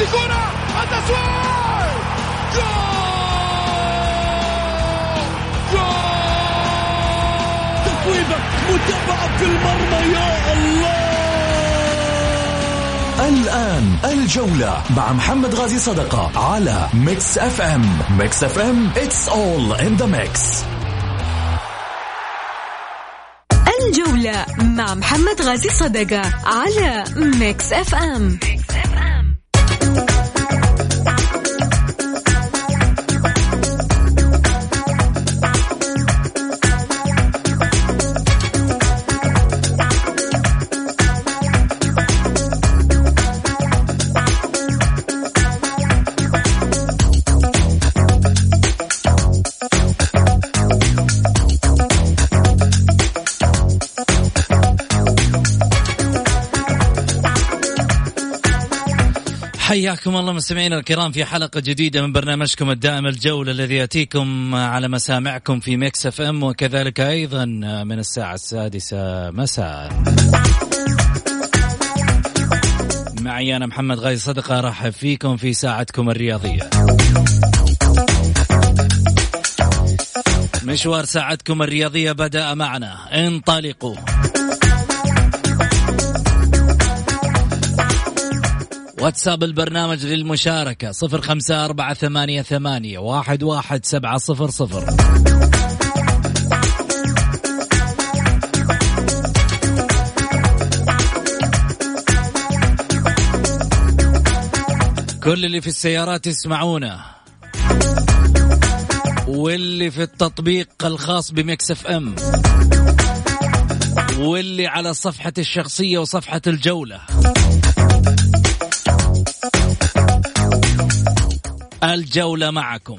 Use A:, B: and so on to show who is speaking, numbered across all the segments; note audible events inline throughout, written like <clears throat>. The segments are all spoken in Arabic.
A: هذه كرة التسويق جول! جول! تصويبة متابعة في المرمى يا الله!
B: الآن الجولة مع محمد غازي صدقة على Mix FM Mix FM it's all in the mix.
C: الجولة مع محمد غازي صدقة على Mix FM Mix
D: حياكم الله مستمعينا الكرام في حلقة جديدة من برنامجكم الدائم الجولة الذي يأتيكم على مسامعكم في Mix FM وكذلك أيضا من الساعة السادسة مساء. معي أنا محمد غازي صدقة أرحب فيكم في ساعتكم الرياضية. مشوار ساعتكم الرياضية بدأ معنا. انطلقوا. واتساب البرنامج للمشاركة صفر خمسة أربعة ثمانية ثمانية واحد واحد سبعة صفر صفر. كل اللي في السيارات يسمعونا. واللي في التطبيق الخاص ب Mix FM. واللي على صفحة الشخصية وصفحة الجولة. الجولة معكم.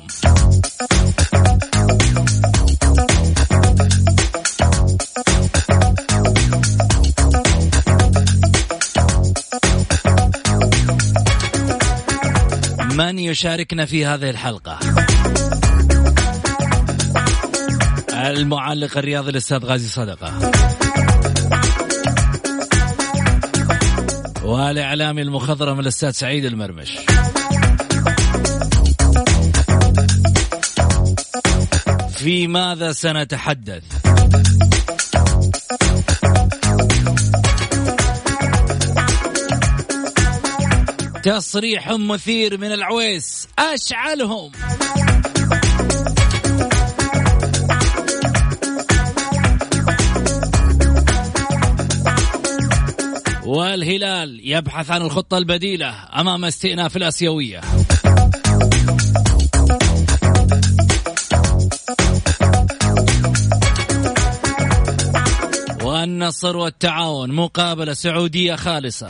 D: من يشاركنا في هذه الحلقة؟ المعلق الرياضي الأستاذ غازي صدقة. والإعلامي المخضرم الأستاذ سعيد المرمش. في ماذا سنتحدث؟ تصريح مثير من العويس أشعلهم. والهلال يبحث عن الخطة البديلة أمام استئناف الآسيوية. والنصر والتعاون مقابلة سعودية خالصة.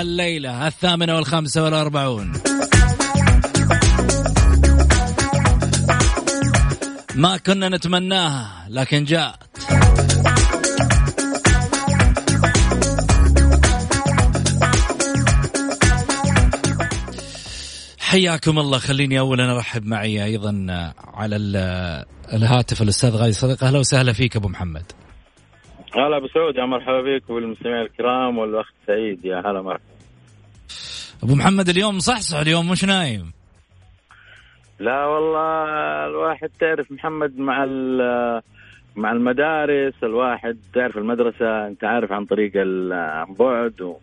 D: الليلة الثامنة والخامسة والأربعون. ما كنا نتمناها لكن جاءت. حياكم الله. خليني اولا أرحب معي أيضا على الهاتف الأستاذ غازي صدقه أهلا وسهلا فيك أبو محمد.
E: هلا أبو سعود يا مرحبا بك والمستمعين الكرام والأخ سعيد يا هلا مرحبا.
D: أبو محمد اليوم صحصح اليوم مش نايم.
E: لا والله الواحد تعرف محمد مع مع المدارس الواحد تعرف المدرسة أنت عارف عن طريق عن بعد و...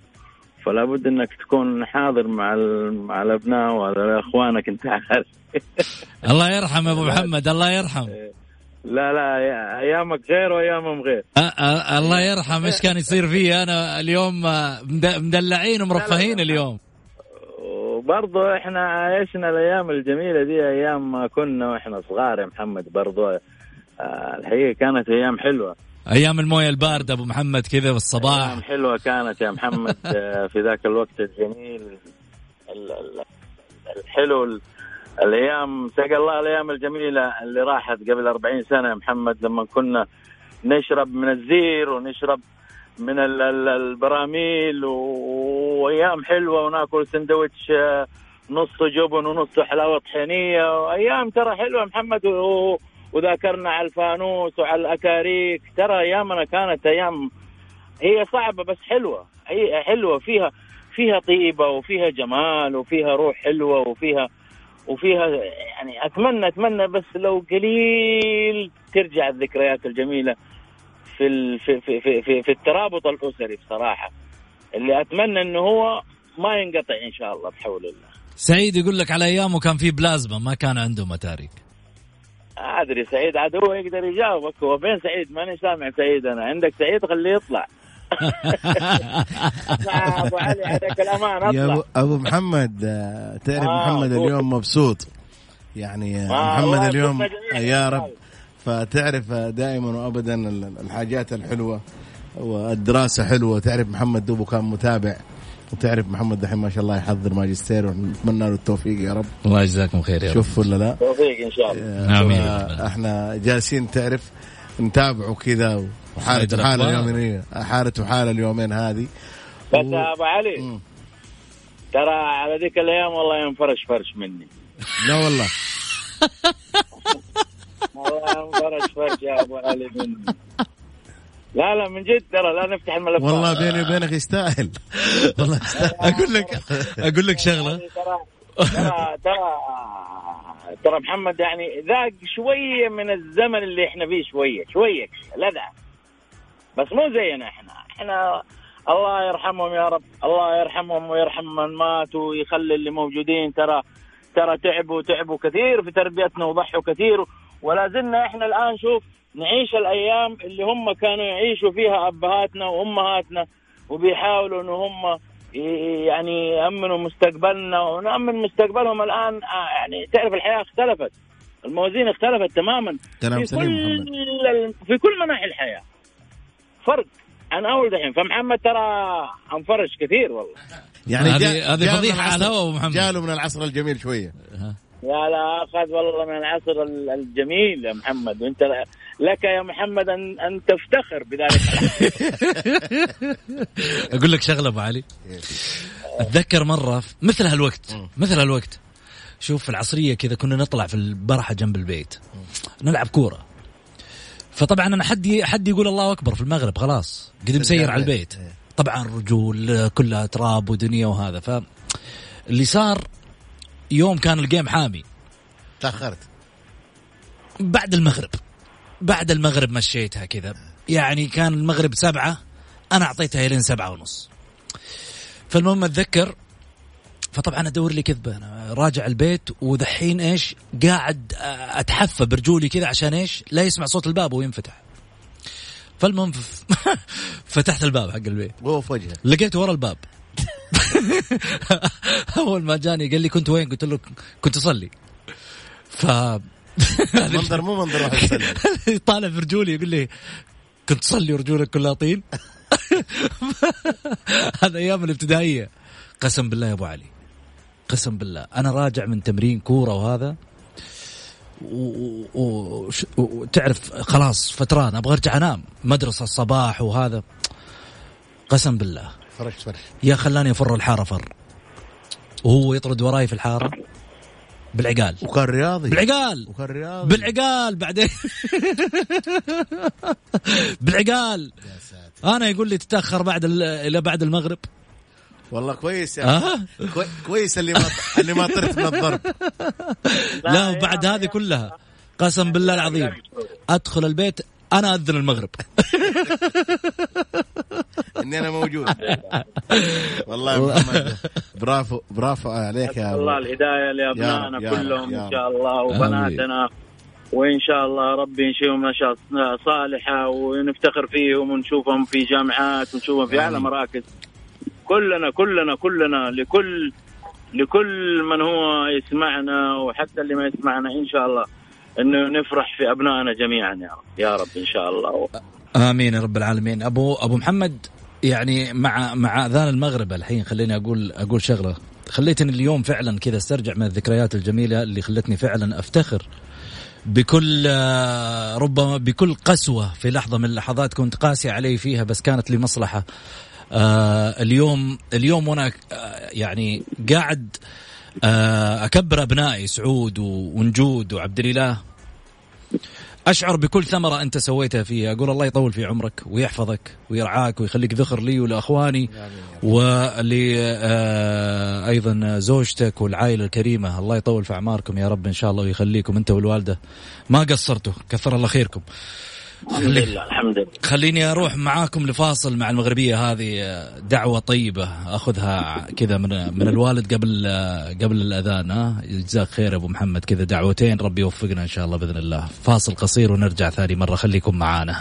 E: فلا بد إنك تكون حاضر مع مع الأبناء واخوانك أنت. عارف <laughs>
D: الله يرحم أبو محمد الله يرحم.
E: لا لا أيامك غير وأيامهم غير.
D: أه أه الله يرحم. إيش كان يصير فيه؟ أنا اليوم مدلعين ومرفهين اليوم.
E: وبرضه إحنا عايشنا الأيام الجميلة دي أيام ما كنا وإحنا صغار يا محمد برضه الحقيقة كانت أيام حلوة.
D: أيام الموية الباردة أبو محمد كذا والصباح.
E: أيام حلوة كانت يا محمد. <laughs> في ذاك الوقت الجميل الحلو الأيام سقى الله الأيام الجميلة اللي راحت قبل 40 سنة يا محمد. لما كنا نشرب من الزير ونشرب من البراميل وأيام حلوة وناكل سندوتش نص جبن ونص حلاوة طحينية. وايام ترى حلوة يا محمد. و... وذاكرنا على الفانوس وعلى الأكاريك. ترى أيامنا كانت أيام هي صعبة بس حلوة. أي حلوة. فيها فيها طيبة وفيها جمال وفيها روح حلوة وفيها وفيها يعني اتمنى أتمنى بس لو قليل ترجع الذكريات الجميلة في في في في, في, الترابط الأسري بصراحة. اللي أتمنى إنه هو ما ينقطع إن شاء الله بحول الله.
D: سعيد يقول لك على أيامه كان في بلازما ما كان عنده متاريك
E: أدري سعيد عاد هو يقدر يجاوبك. هو فين سعيد؟ ماني سامع سعيد أنا. عندك سعيد خليه يطلع. <laughs> أبو علي عليك الأمان.
F: يا
E: اطلع.
F: أبو, أبو محمد آه، تعرف
E: آه،
F: محمد. اليوم مبسوط. يعني آه،
E: آه،
F: محمد اليوم يا رب. فتعرف آه، دائما وابدا ال- الحاجات الحلوة والدراسة حلوة. تعرف محمد دوبه كان متابع وتعرف محمد دحين ما شاء الله يحضر ماجستير ونتمنى له التوفيق يا رب.
D: الله يجزاكم خير يا رب.
F: شوف ولا لا؟
E: توفيق إن شاء الله.
F: آه، إحنا جالسين تعرف نتابعه كذا حالة
D: الأخبار.
F: اليومين حالته حاله اليومين هذه.
E: بس يا أبو علي
F: مم.
E: ترى على ذيك الأيام والله ينفرش فرش مني.
F: لا والله. <laughs>
E: والله ينفرش فرش يا أبو علي مني. لا لا من جد ترى لا نفتح الملفات
F: والله بيني وبينك يستاهل. <laughs> والله يستاهل
D: أقول لك أقول لك شغلة.
E: يعني ترى ترى ترى ترى محمد يعني ذاق شوية من الزمن اللي إحنا فيه شوية شوية لذع بس مو زينا إحنا. إحنا الله يرحمهم يا رب الله يرحمهم ويرحم من مات ويخلي اللي موجودين ترى ترى تعبوا تعبوا كثير في تربيتنا وضحوا كثير. ولا زلنا إحنا الآن شوف نعيش الأيام اللي هم كانوا يعيشوا فيها أبهاتنا وأمهاتنا وبيحاولوا ان هم يعني يأمنوا مستقبلنا ونأمن مستقبلهم الآن آه، يعني تعرف الحياة اختلفت الموازين اختلفت تماما.
F: كلام
E: في
F: سليم
E: كل
F: محمد.
E: في كل مناحي الحياة. فرق. عن أول دحين فمحمد ترى أنفرش كثير والله.
F: يعني
D: هذه- هذه
F: العصر-
D: على الهواء محمد.
F: جاله من العصر الجميل شوية.
E: لا لا أخذ والله من العصر ال- الجميل يا محمد. وأنت لك يا محمد ان أن تفتخر بذلك. <laughs>
D: أقول لك شغلة أبو علي. أتذكر مرة مثل هالوقت مثل هالوقت. شوف في العصرية كذا كنا نطلع في البرحة جنب البيت. نلعب كورة. فطبعا أنا حد حد يقول الله أكبر في المغرب خلاص. قد مسير على البيت. طبعا رجول كلها تراب ودنيا وهذا. ف اللي صار يوم كان الجيم حامي.
F: تأخرت.
D: بعد المغرب. بعد المغرب مشيتها كذا. يعني كان المغرب سبعة أنا أعطيتها إلين سبعة ونص. فالمهم أتذكر فطبعا أدور لي كذبة. أنا راجع البيت ودحين إيش قاعد أتحفى برجولي كذا عشان إيش لا يسمع صوت الباب وهو ينفتح فالمهم <laughs> فتحت الباب حق البيت.
F: في وجهه.
D: لقيته ورا الباب. <laughs> اول ما جاني قال لي كنت وين؟ قلت له كنت أصلي. ف <laughs>
F: منظر مو منظر واحد يصلي. <laughs>
D: طالع في رجولي يقول لي كنت تصلي ورجولك كلها طين. هذا أيام الابتدائية. قسم بالله يا أبو علي. قسم بالله. أنا راجع من تمرين كورة وهذا. و- و- وش- وتعرف خلاص فتران أبغى أرجع أنام. مدرسة الصباح وهذا. قسم بالله.
F: فرشت فرش
D: يا خلاني أفر الحارة فر. وهو يطرد وراي في الحارة بالعقال.
F: وكان رياضي.
D: بالعقال.
F: وكان رياضي.
D: بالعقال بعدين. <laughs> بالعقال.
F: يا ساتر.
D: أنا يقول لي تتأخر بعد ال- إلى بعد المغرب.
F: والله كويس يا
D: آه.
F: كوي- كويس اللي ما اللي ما طرت من الضرب.
D: لا وبعد هذه كلها قسم بالله العظيم أدخل البيت أنا أذن المغرب. <laughs>
F: إني أنا موجود. والله يا محمد. برافو برافو عليك يا
E: الله.
F: الهداية لأبنائنا
E: كلهم
F: إن.
E: شاء الله وبناتنا. وإن شاء الله ربي ينشئهم نشاط صالحة ونفتخر فيهم ونشوفهم في جامعات ونشوفهم في
F: أعلى.
E: مراكز. كلنا كلنا كلنا لكل لكل من هو يسمعنا وحتى اللي ما يسمعنا إن شاء الله. إنه نفرح في أبنائنا جميعا يا رب. يا رب إن شاء الله.
D: آمين يا رب العالمين. ابو أبو محمد يعني مع مع آذان المغرب الحين خليني أقول أقول شغلة. خليتني اليوم فعلا كذا أسترجع من الذكريات الجميلة اللي خلتني فعلا أفتخر بكل آه، ربما بكل قسوة في لحظة من اللحظات كنت قاسي علي فيها بس كانت لمصلحه آه اليوم اليوم وأنا آه يعني قاعد أكبر أبنائي سعود ونجود وعبد الاله أشعر بكل ثمرة أنت سويتها فيها. أقول الله يطول في عمرك ويحفظك ويرعاك ويخليك ذخر لي ولأخواني ول آه، أيضا زوجتك والعائلة الكريمة. الله يطول في أعماركم يا رب إن شاء الله ويخليكم أنت والوالدة. ما قصرتوا كثر الله خيركم.
E: الحمد لله الحمد لله.
D: خليني أروح معاكم لفاصل مع المغربية. هذه دعوة طيبة أخذها كذا من من الوالد قبل قبل الأذان ها؟ جزاك خير أبو محمد. كذا دعوتين ربي يوفقنا إن شاء الله بإذن الله. فاصل قصير ونرجع ثاني مرة. خليكم معانا.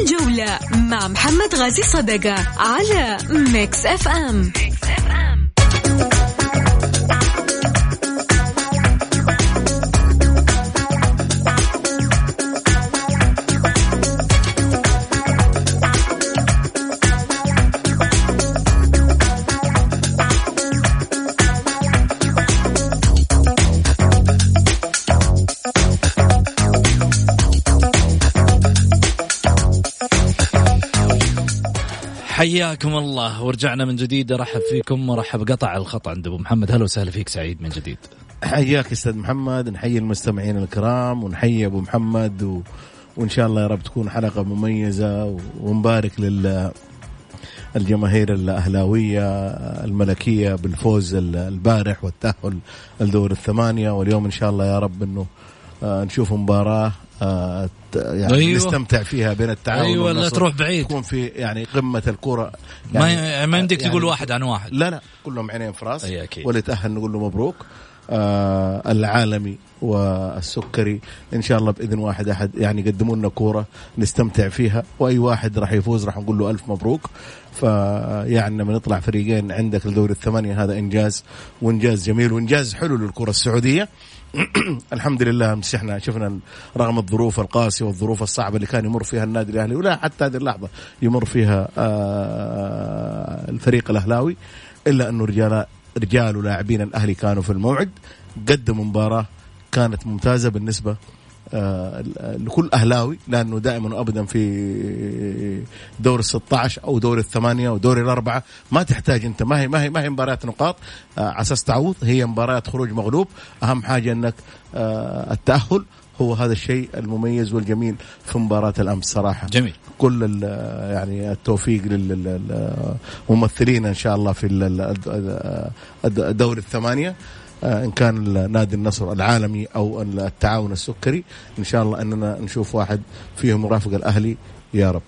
C: الجولة مع محمد غازي صدقة على Mix FM, Mix FM.
D: حياكم الله. ورجعنا من جديد. ارحب فيكم ورحب قطع الخط عند أبو محمد. هلا وسهلا فيك سعيد من جديد.
F: حياك أستاذ محمد. نحيي المستمعين الكرام ونحيي أبو محمد و... وإن شاء الله يا رب تكون حلقة مميزة ونبارك لل الجماهير الأهلاوية الملكية بالفوز البارح والتأهل لدور الثمانية. واليوم إن شاء الله يا رب إنه آه، نشوف مباراة آه، يعني أيوة. نستمتع فيها بين التعاون
D: أيوه لا تروح بعيد.
F: تكون في يعني قمة الكرة.
D: يعني ما يمديك يعني تقول واحد عن واحد.
F: لا لا كلهم عينين في رأس. واللي تأهل نقول له مبروك. العالمي والسكري. إن شاء الله بإذن واحد أحد يعني يقدموا لنا كورة نستمتع فيها وأي واحد راح يفوز راح نقول له ألف مبروك. فيعني لما نطلع فريقين عندك الدوري الثمانية هذا إنجاز وإنجاز جميل وإنجاز حلو للكرة السعودية. <clears throat> الحمد لله مسحنا شفنا رغم الظروف القاسية والظروف الصعبة اللي كان يمر فيها النادي الأهلي ولا حتى هذه اللحظة يمر فيها آه، الفريق الأهلاوي إلا انه رجال رجال ولاعبين الأهلي كانوا في الموعد قدموا مباراة كانت ممتازة بالنسبة آه، لكل أهلاوي لأنه دائما وابدا في دور ال 16 أو دور الثمانية أو دور الأربعة ما تحتاج أنت ما هي ما هي ما هي مباريات نقاط آه، على أساس تعوض هي مباريات خروج مغلوب أهم حاجة إنك آه، التأهل هو هذا الشيء المميز والجميل في مباراة الأمس صراحة.
D: جميل.
F: كل يعني التوفيق للممثلين إن شاء الله في الدور الثمانية. آه، إن كان نادي النصر العالمي أو التعاون السكري. إن شاء الله إننا نشوف واحد فيهم مرافق الأهلي. يا رب.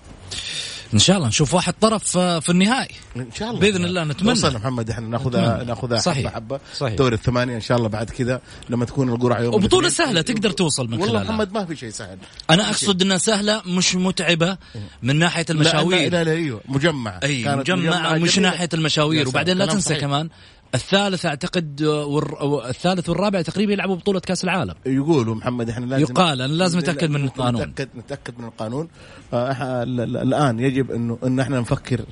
D: إن شاء الله نشوف واحد طرف آه، في النهائي.
F: إن شاء الله.
D: بإذن الله نتمنى.
F: وصل محمد إحنا ناخذها ناخذها
D: صحيح.
F: حبة. حبه
D: صحيح.
F: دور الثمانية إن شاء الله بعد كذا لما تكون القرعة يوم
D: وبطولة سهلة تقدر توصل من
F: والله
D: خلالها.
F: محمد ما في شيء سهل.
D: أنا أقصد إنها سهلة مش متعبة من ناحية المشاوير
F: لا لا, لا أيوه مجمعة.
D: أي مجمعة مش ناحية المشاوير. وبعدين لا تنسى. كمان الثالث أعتقد والر... الثالث والرابع تقريبا يلعبوا بطولة كأس العالم.
F: يقولوا محمد إحنا لازم
D: يقال أنا لازم نتاكد من القانون.
F: نتأكد نتأكد من القانون. آه الآن يجب إنه إن إحنا نفكر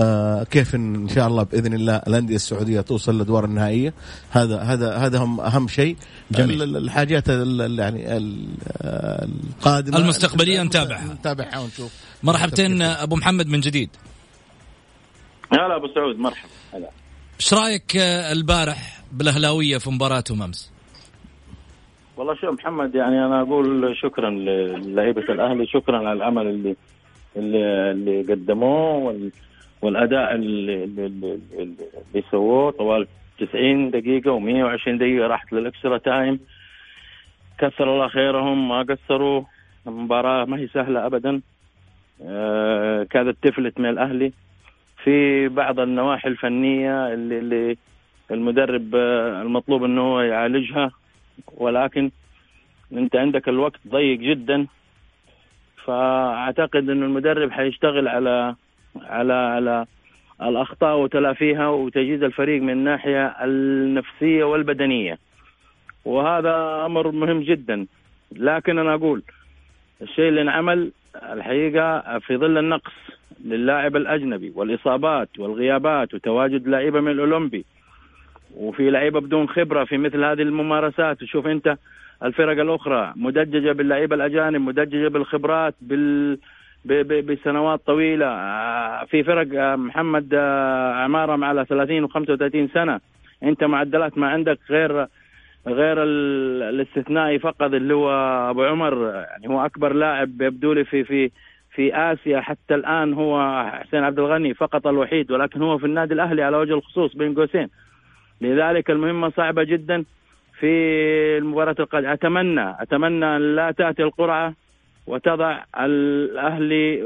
F: آه كيف ان شاء الله بإذن الله الأندية السعودية توصل للادوار النهائية. هذا هذا هذا هم أهم شيء.
D: جميل.
F: الحاجات يعني القادمة.
D: المستقبلية نتابعها.
F: نتابعها ونشوف.
D: مرحبتين أبو محمد من جديد.
E: هلا أبو سعود مرحبا. هلا.
D: إيش رأيك البارح بالأهلاوية في مباراتهم أمس؟
E: والله شوف محمد يعني أنا أقول شكرا للعيبة الأهلي شكرا على العمل اللي اللي, اللي قدموه والأداء اللي اللي, اللي سووه. طوال 90 دقيقة و120 دقيقة راحت للإكسترا تايم. كثر الله خيرهم ما قصروا. المباراة ما هي سهلة ابدا. آه كادت تفلت من الأهلي. في بعض النواحي الفنية اللي, اللي المدرب المطلوب إنه هو يعالجها ولكن أنت عندك الوقت ضيق جدا. فأعتقد إنه المدرب حيشتغل على على على الأخطاء وتلافيها وتجهيز الفريق من الناحية النفسية والبدنية. وهذا أمر مهم جدا. لكن أنا أقول الشيء اللي انعمل الحقيقة في ظل النقص. للاعب الاجنبي والاصابات والغيابات وتواجد لعيبة من الاولمبي. وفي لعيبة بدون خبرة في مثل هذه الممارسات. وشوف انت الفرق الاخرى مدججة باللعيبة الأجانب مدججة بالخبرات بال بسنوات طويلة. آه، في فرق آه، محمد اعمارهم على 30 و35 سنة. انت معدلات ما عندك غير غير ال- الاستثنائي فقط اللي هو أبو عمر. يعني هو أكبر لاعب يبدو لي في في في آسيا حتى الآن هو حسين عبد الغني فقط الوحيد ولكن هو في النادي الأهلي على وجه الخصوص بين قوسين. لذلك المهمة صعبة جدا في المباراة القادمة. أتمنى أتمنى أن لا تأتي القرعة وتضع الأهلي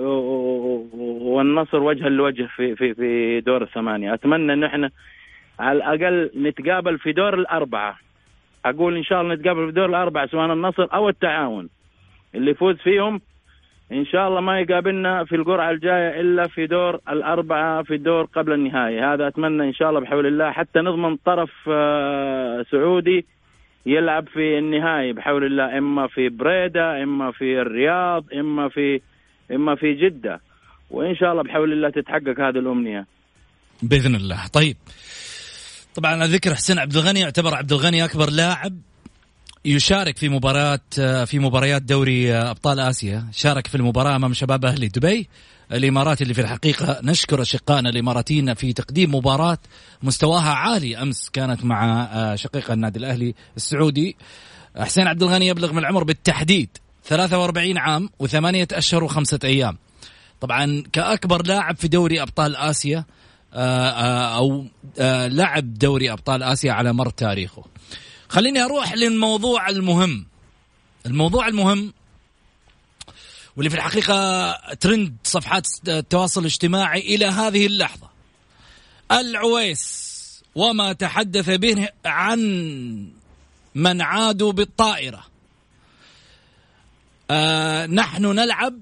E: والنصر وجها لوجه في في في دور الثمانية. أتمنى أن إحنا على الأقل نتقابل في دور الأربعة. أقول إن شاء الله نتقابل في دور الأربعة سواء النصر أو التعاون. اللي يفوز فيهم إن شاء الله ما يقابلنا في القرعة الجاية إلا في دور الأربعة في الدور قبل النهائي هذا أتمنى إن شاء الله بحول الله. حتى نضمن طرف آه، سعودي يلعب في النهائي بحول الله. إما في بريدة إما في الرياض إما في إما في جدة. وإن شاء الله بحول الله تتحقق هذه الأمنية.
D: بإذن الله. طيب. طبعا على ذكر حسين عبد الغني يعتبر عبد الغني أكبر لاعب يشارك في مباراة في مباريات دوري أبطال آسيا، شارك في المباراة أمام شباب أهلي دبي الإمارات اللي في الحقيقة نشكر أشقائنا الإماراتيين في تقديم مباراة مستواها عالي أمس كانت مع شقيق النادي الأهلي السعودي. حسين عبد الغني يبلغ من العمر بالتحديد 43 عام وثمانية أشهر وخمسة أيام. طبعا كأكبر لاعب في دوري أبطال آسيا أو لعب دوري أبطال آسيا على مر تاريخه. خليني أروح للموضوع المهم. الموضوع المهم واللي في الحقيقة ترند صفحات التواصل الاجتماعي إلى هذه اللحظة. العويس وما تحدث به عن من عادوا بالطائرة. آه نحن نلعب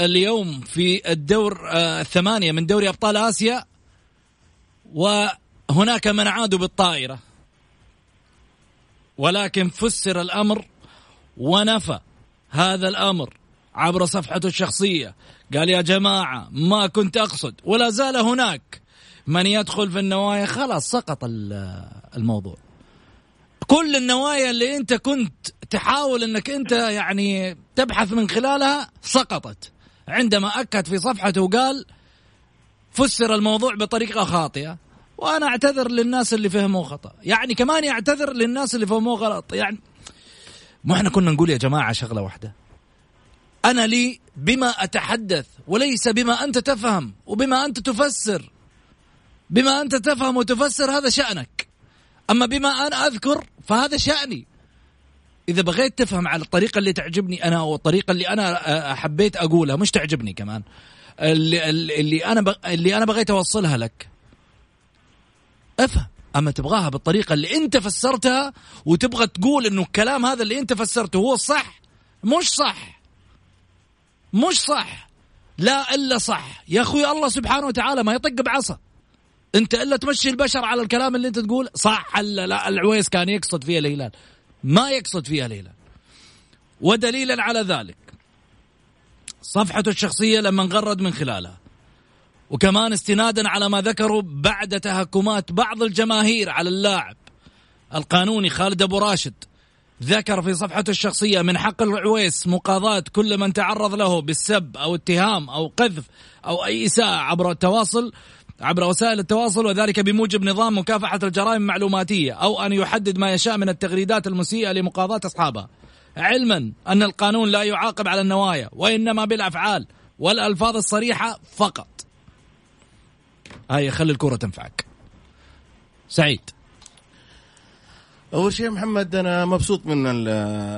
D: اليوم في الدور آه الثمانية من دوري أبطال آسيا وهناك من عادوا بالطائرة. ولكن فسر الأمر ونفى هذا الأمر عبر صفحته الشخصية. قال يا جماعة ما كنت أقصد ولا زال هناك من يدخل في النوايا. خلاص سقط الموضوع. كل النوايا اللي أنت كنت تحاول أنك أنت يعني تبحث من خلالها سقطت. عندما أكد في صفحته وقال فسر الموضوع بطريقة خاطئة. وأنا أعتذر للناس اللي فهموا خطأ. يعني كمان يعتذر للناس اللي فهموه غلط. يعني مو إحنا كنا نقول يا جماعة شغلة واحدة. أنا لي بما أتحدث وليس بما أنت تفهم وبما أنت تفسر. بما أنت تفهم وتفسر هذا شأنك. أما بما أنا أذكر فهذا شأني. إذا بغيت تفهم على الطريقة اللي تعجبني أنا أو الطريقة اللي أنا حبيت أقولها مش تعجبني كمان. اللي, اللي أنا اللي أنا بغيت أوصلها لك. أفهم. أما تبغاها بالطريقة اللي أنت فسرتها وتبغى تقول إنه الكلام هذا اللي أنت فسرته هو الصح مش صح. مش صح. لا إلا صح. يا أخوي الله سبحانه وتعالى ما يطق بعصا. أنت إلا تمشي البشر على الكلام اللي أنت تقول صح لا؟ العويس كان يقصد فيها الهلال. ما يقصد فيها الهلال. ودليلا على ذلك صفحته الشخصية لما انغرد من خلالها. وكمان استنادا على ما ذكروا بعد تهكمات بعض الجماهير على اللاعب القانوني خالد أبو راشد. ذكر في صفحته الشخصية من حق العويس مقاضاة كل من تعرض له بالسب أو اتهام أو قذف أو أي إساءة عبر التواصل عبر وسائل التواصل وذلك بموجب نظام مكافحة الجرائم المعلوماتية أو أن يحدد ما يشاء من التغريدات المسيئة لمقاضاة أصحابها علما أن القانون لا يعاقب على النوايا وإنما بالأفعال والألفاظ الصريحة فقط. هاي خلي الكرة تنفعك. سعيد.
F: أول شيء محمد أنا مبسوط من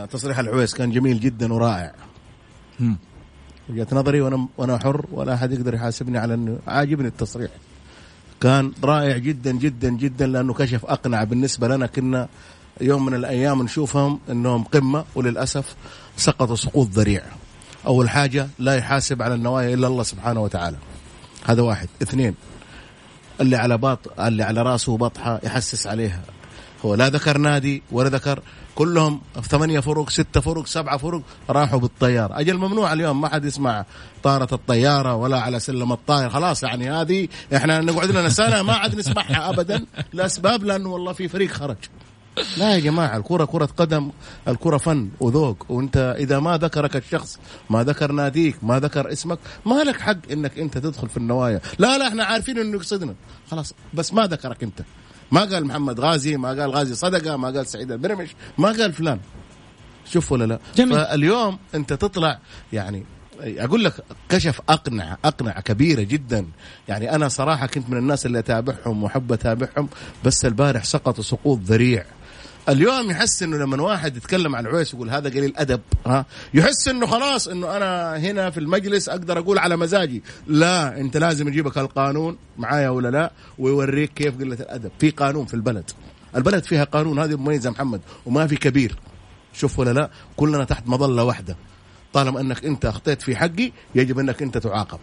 F: تصريح العويس كان جميل جدا ورائع. وجهة نظري وأنا وأنا حر ولا أحد يقدر يحاسبني على إنه عاجبني التصريح. كان رائع جدا جدا جدا لأنه كشف اقنع بالنسبة لنا كنا يوم من الأيام نشوفهم إنهم قمة وللأسف سقطوا سقوط ذريع. أول حاجة لا يحاسب على النوايا إلا الله سبحانه وتعالى. هذا واحد. اثنين اللي على باط اللي على راسه بطحة يحسس عليها. هو لا ذكر نادي ولا ذكر كلهم ثمانية فرق ستة فرق سبعة فرق راحوا بالطيارة. أجل ممنوع اليوم ما حد يسمع طارة الطيارة ولا على سلم الطائر. خلاص يعني هذه إحنا نقعد لنا سنة ما عاد نسمعها أبدا. لأسباب لأنه والله في فريق خرج. لا يا جماعة الكرة كرة قدم الكرة فن وذوق. وانت إذا ما ذكرك الشخص ما ذكر ناديك ما ذكر اسمك ما لك حق إنك أنت تدخل في النوايا. لا لا إحنا عارفين إنه يقصدنا. خلاص بس ما ذكرك أنت. ما قال محمد غازي ما قال غازي صدقة ما قال سعيد البرمش ما قال فلان. شوف ولا لا؟
D: جميل.
F: فاليوم أنت تطلع يعني أقول لك كشف أقنعة أقنعة كبيرة جدا. يعني أنا صراحة كنت من الناس اللي أتابعهم وأحب أتابعهم بس البارح سقطوا سقوط ذريع. اليوم يحس إنه لما واحد يتكلم عن عويس يقول هذا قليل أدب ها؟ يحس إنه خلاص إنه أنا هنا في المجلس أقدر أقول على مزاجي. لا أنت لازم يجيبك القانون معايا ولا لا؟ ويوريك كيف قلة الأدب. في قانون في البلد. البلد فيها قانون هذه مميزه محمد وما في كبير. شوف ولا لا؟ كلنا تحت مظلة واحدة. طالما إنك أنت أخطيت في حقي يجب إنك أنت تعاقب.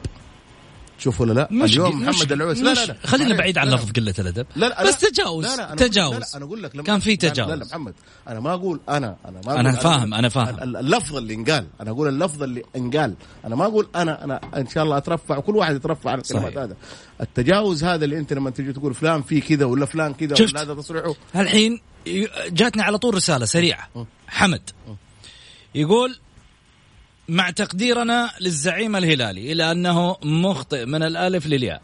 F: شوف ولا لا
D: مش
F: اليوم
D: مش
F: محمد العويس لا لا لا
D: خلينا. بعيد عن. لفظ قلة الأدب
F: لا لا
D: بس. تجاوز
F: لا لا أنا
D: تجاوز
F: لا لا أنا أقول لك لما
D: كان في
F: لا لا,
D: تجاوز
F: لا محمد أنا ما أقول أنا أنا ما
D: أنا
F: أقول
D: فاهم، أنا فاهم.
F: ال- ال- اللفظ اللي انقال أنا أقول اللفظ اللي انقال أنا ما أقول أنا أنا إن شاء الله أترفع وكل واحد يترفع عن الكلمات. هذا التجاوز هذا اللي أنت لما تجي تقول فلان في كذا ولا فلان كذا؟ ولا هذا تصريحه
D: الحين جاتني على طول رسالة سريعة حمد يقول مع تقديرنا للزعيم الهلالي إلى أنه مخطئ من الألف للياء.